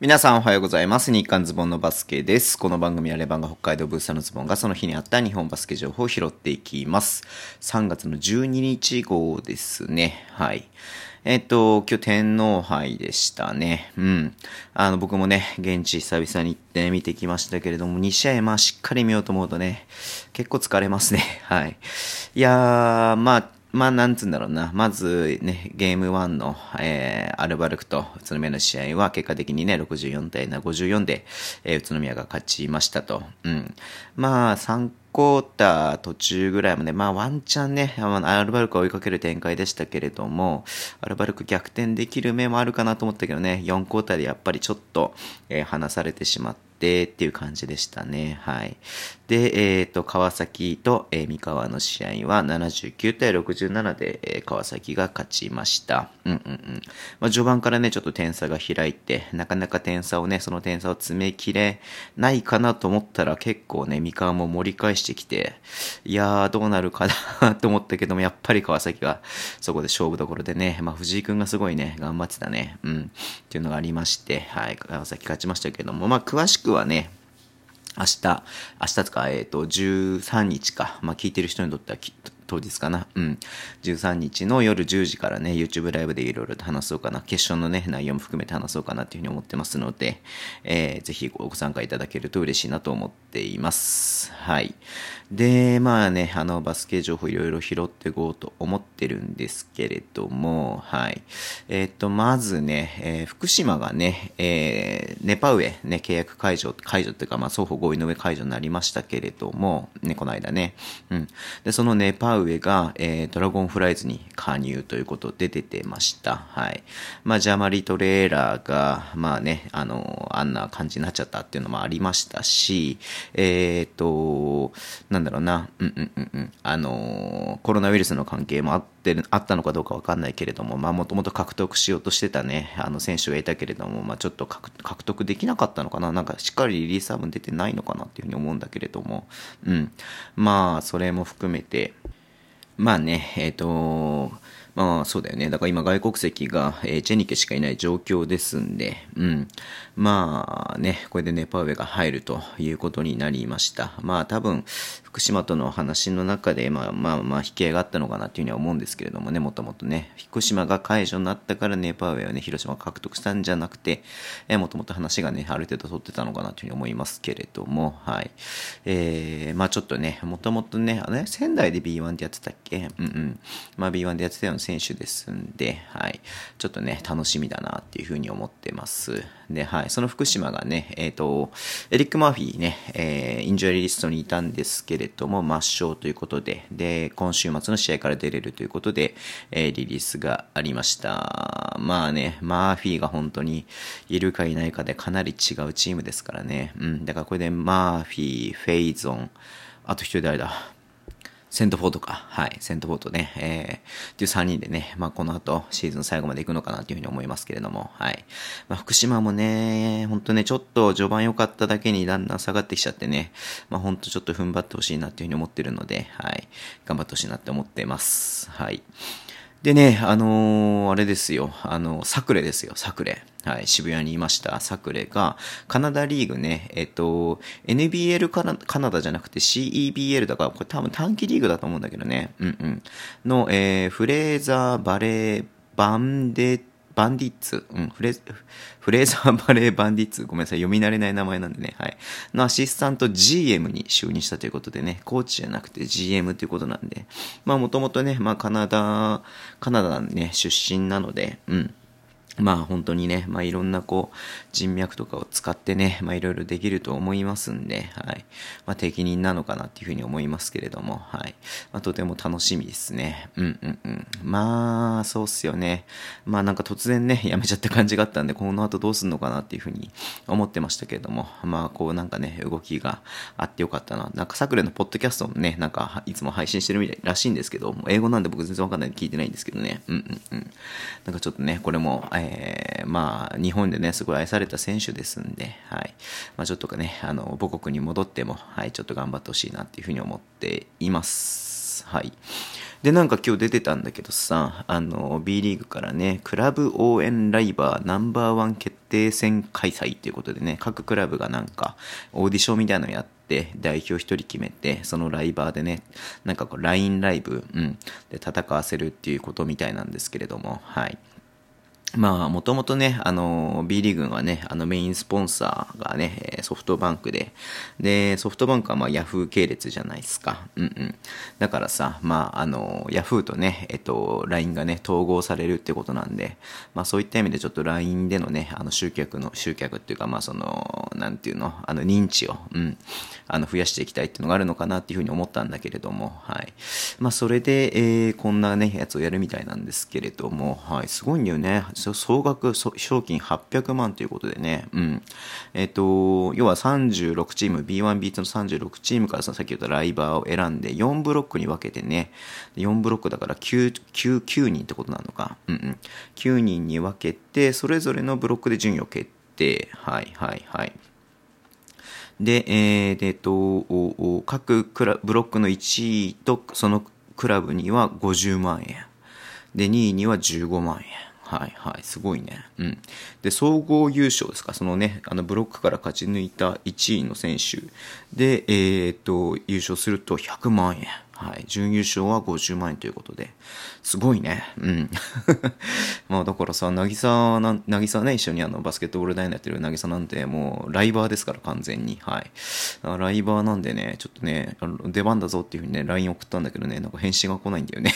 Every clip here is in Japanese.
皆さんおはようございます。日刊ズボンのバスケです。この番組はレバンが北海道ブースターのズボンがその日にあった日本バスケ情報を拾っていきます。3月の12日号ですね。はい。えっと、今日天皇杯でしたね。うん。あの、僕もね、現地久々に行って見てきましたけれども、2試合まあしっかり見ようと思うとね、結構疲れますね。はい。いやー、まあ、まあ、なんつうんだろうな。まずね、ゲーム1の、えー、アルバルクと宇都宮の試合は結果的にね、64対54で、えー、宇都宮が勝ちましたと。うん。まあ、3クォーター途中ぐらいまで、まあ、ワンチャンね、アルバルクを追いかける展開でしたけれども、アルバルク逆転できる目もあるかなと思ったけどね、4クォーターでやっぱりちょっと、えー、離されてしまって、っていう感じでしたね。はい。で、えっ、ー、と、川崎と、えー、三河の試合は79対67で、えー、川崎が勝ちました。うんうんうん。まあ、序盤からね、ちょっと点差が開いて、なかなか点差をね、その点差を詰めきれないかなと思ったら結構ね、三河も盛り返してきて、いやー、どうなるかなと思ったけども、やっぱり川崎がそこで勝負どころでね、まあ、藤井くんがすごいね、頑張ってたね。うん。っていうのがありまして、はい、川崎勝ちましたけども、まあ、詳しくはね、明日、明日とか、えっ、ー、と、13日か。まあ、聞いてる人にとってはきっと当日かな。うん。13日の夜10時からね、YouTube ライブでいろいろと話そうかな。決勝のね、内容も含めて話そうかなというふうに思ってますので、えー、ぜひご参加いただけると嬉しいなと思っています。はい。で、まあね、あの、バスケ情報いろいろ拾っていこうと思ってるんですけれども、はい。えっ、ー、と、まずね、えー、福島がね、えー、ネパウエ、ね、契約解除、解除っていうか、まあ、双方合意の上解除になりましたけれども、ね、この間ね。うん。で、そのネパウエが、えー、ドラゴンフライズに加入ということで出てました。はい。まあ、ジャマリトレーラーが、まあね、あの、あんな感じになっちゃったっていうのもありましたし、えっ、ー、と、なんだろうな、うんうんうんうん、あの、コロナウイルスの関係もあってあったのかどうかわかんないけれども、まあ、もともと獲得しようとしてたね、あの、選手を得たけれども、まあ、ちょっと獲得できなかったのかななんか、しっかりリリースー分出てないのかなっていうふうに思うんだけれども、うん。まあ、それも含めて、まあね、えっ、ー、と、まあそうだよね。だから今外国籍が、えー、チェニケしかいない状況ですんで、うん。まあね、これでネパウエが入るということになりました。まあ多分、福島との話の中で、まあまあまあ引き合いがあったのかなっていうふうには思うんですけれどもね、もともとね、福島が解除になったからネパウエをね、広島が獲得したんじゃなくて、えー、もともと話がね、ある程度取ってたのかなというふうに思いますけれども、はい。えー、まあちょっとね、もともとね、あれ？仙台で B1 ってやってたっけ？うんうん。まあ B1 でやってたような選手ですんで、はい。ちょっとね、楽しみだなっていうふうに思ってます。で、はい。その福島がね、えっ、ー、と、エリック・マーフィーね、えー、インジュアリリストにいたんですけれども、抹消ということで、で、今週末の試合から出れるということで、えー、リリースがありました。まあね、マーフィーが本当にいるかいないかでかなり違うチームですからね。うん。だからこれでマーフィー、フェイゾン、あと一人誰だ？セントフォートか。はい。セントフォートね。えー、っていう3人でね、まあ、この後、シーズン最後まで行くのかなというふうに思いますけれども、はい。まあ、福島もね、ほんとね、ちょっと序盤良かっただけにだんだん下がってきちゃってね、まあ、ほんとちょっと踏ん張ってほしいなっていうふうに思ってるので、はい。頑張ってほしいなって思ってます。はい。でね、あのー、あれですよ、あのー、サクレですよ、サクレ。はい、渋谷にいました、サクレが、カナダリーグね、えっと、NBL カナカナダじゃなくて CEBL だから、これ多分短期リーグだと思うんだけどね、うんうん。の、えー、フレーザー・バレー・バンデバンディッツ、うん、フレフレーザーバレーバンディッツ、ごめんなさい、読み慣れない名前なんでね、はい。のアシスタント GM に就任したということでね、コーチじゃなくて GM ということなんで、まあもともとね、まあカナダ、カナダね、出身なので、うん。まあ本当にね、まあいろんなこう人脈とかを使ってね、まあいろいろできると思いますんで、はい。まあ適任なのかなっていうふうに思いますけれども、はい。まあとても楽しみですね。うんうんうん。まあそうっすよね。まあなんか突然ね、やめちゃった感じがあったんで、この後どうすんのかなっていうふうに思ってましたけれども、まあこうなんかね、動きがあってよかったな。なんかサクレのポッドキャストもね、なんかいつも配信してるみたいらしいんですけど、英語なんで僕全然わかんないんで聞いてないんですけどね。うんうんうん。なんかちょっとね、これも、え、まあ、日本でね、すごい愛された選手ですんで、はい。まあ、ちょっとかね、あの、母国に戻っても、はい、ちょっと頑張ってほしいなっていうふうに思っています。はい。で、なんか今日出てたんだけどさ、あの、B リーグからね、クラブ応援ライバーナンバーワン決定戦開催っていうことでね、各クラブがなんか、オーディションみたいなのやって、代表一人決めて、そのライバーでね、なんかこう、LINE ライブ、うん、で戦わせるっていうことみたいなんですけれども、はい。まあ、もともとね、あの、B リーグはね、あのメインスポンサーがね、ソフトバンクで、で、ソフトバンクはまあ、ヤフー系列じゃないですか。うんうん。だからさ、まあ、あの、ヤフーとね、えっと、LINE がね、統合されるってことなんで、まあ、そういった意味でちょっと LINE でのね、あの、集客の、集客っていうか、まあ、その、なんていうの、あの、認知を、うん、あの、増やしていきたいっていうのがあるのかなっていうふうに思ったんだけれども、はい。まあ、それで、えー、こんなね、やつをやるみたいなんですけれども、はい、すごいんだよね。総額賞金800万ということでね、うん。えっ、と、要は36チーム、B1、B2 の36チームからさっき言ったライバーを選んで、4ブロックに分けてね、4ブロックだから9、9、9人ってことなのか。うんうん。9人に分けて、それぞれのブロックで順位を決定。はいはいはい。で、えー、で、えっと、各クラブロックの1位とそのクラブには50万円。で、2位には15万円。はいはい、すごいね。うん。で、総合優勝ですか、そのね、あのブロックから勝ち抜いた1位の選手で、えー、っと、優勝すると100万円。はい。準優勝は50万円ということで。すごいね。うん。まあだからさ、なぎさな、ぎさね、一緒にあのバスケットボール大のやってるなぎさなんてもうライバーですから完全に。はい。ライバーなんでね、ちょっとね、出番だぞっていうふうにね、LINE 送ったんだけどね、なんか返信が来ないんだよね。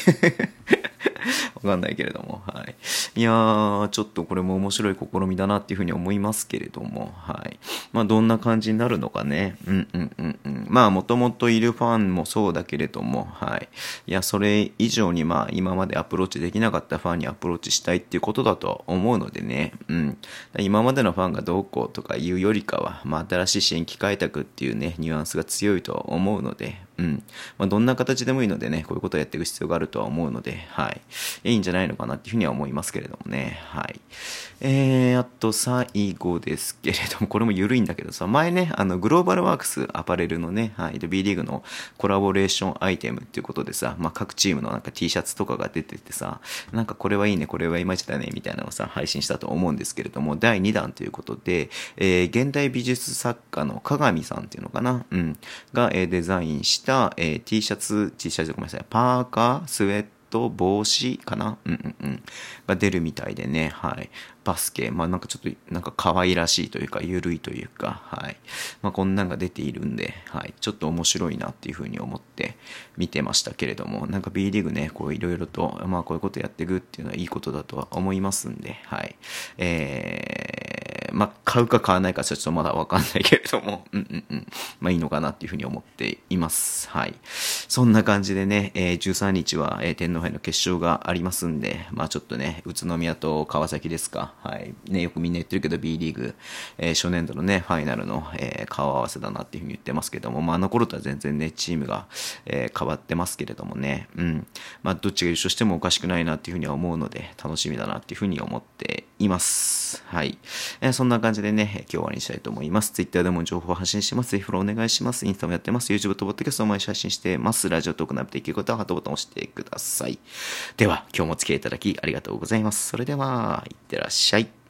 わかんないけれども、はい。いやー、ちょっとこれも面白い試みだなっていうふうに思いますけれども、はい。まあ、どんな感じになるのかね。うんうんうんうん。まあ、もともといるファンもそうだけれども、はい。いや、それ以上にまあ、今までアプローチできなかったファンにアプローチしたいっていうことだとは思うのでね、うん。今までのファンがどうこうとかいうよりかは、まあ、新しい新規開拓っていうね、ニュアンスが強いとは思うので、うん。まあ、どんな形でもいいのでね、こういうことをやっていく必要があるとは思うので、はい。いいんじゃないのかなっていうふうには思いますけれどもね。はい。えー、あと最後ですけれども、これも緩いんだけどさ、前ね、あの、グローバルワークスアパレルのね、はい、B リーグのコラボレーションアイテムっていうことでさ、まあ、各チームのなんか T シャツとかが出ててさ、なんかこれはいいね、これはいまいちだね、みたいなのをさ、配信したと思うんですけれども、第2弾ということで、えー、現代美術作家の鏡さんっていうのかな、うん、が、え、デザインしてた、えー、T シャツ、T シャツごめんなさい、パーカー、スウェット、帽子かな？うんうんうん。が出るみたいでね、はい。バスケ、まあなんかちょっと、なんか可愛らしいというか、ゆるいというか、はい。まあこんなんが出ているんで、はい。ちょっと面白いなっていうふうに思って見てましたけれども、なんか B リーグね、こういろいろと、まあこういうことやっていくっていうのはいいことだとは思いますんで、はい。えー、まあ、買うか買わないかちょっとまだわかんないけれども、うんうんうん。まあいいのかなっていうふうに思っています。はい。そんな感じでね、えー、13日は、えー、天皇杯の決勝がありますんで、まあちょっとね、宇都宮と川崎ですか。はい。ね、よくみんな言ってるけど B リーグ、えー、初年度のね、ファイナルの、えー、顔合わせだなっていうふうに言ってますけども、まああの頃とは全然ね、チームが、えー、変わってますけれどもね、うん。まあどっちが優勝してもおかしくないなっていうふうには思うので、楽しみだなっていうふうに思っています。はい。えー、そんな感じでね、今日終わりにしたいと思います。Twitter でも情報を発信してます。ぜひフォローお願いします。インスタもやってます。YouTube と Podcast を毎日配信してます。ラジオトークナビできる方はハートボタンを押してください。では、今日もお付き合いいただきありがとうございます。それでは、いってらっしゃい。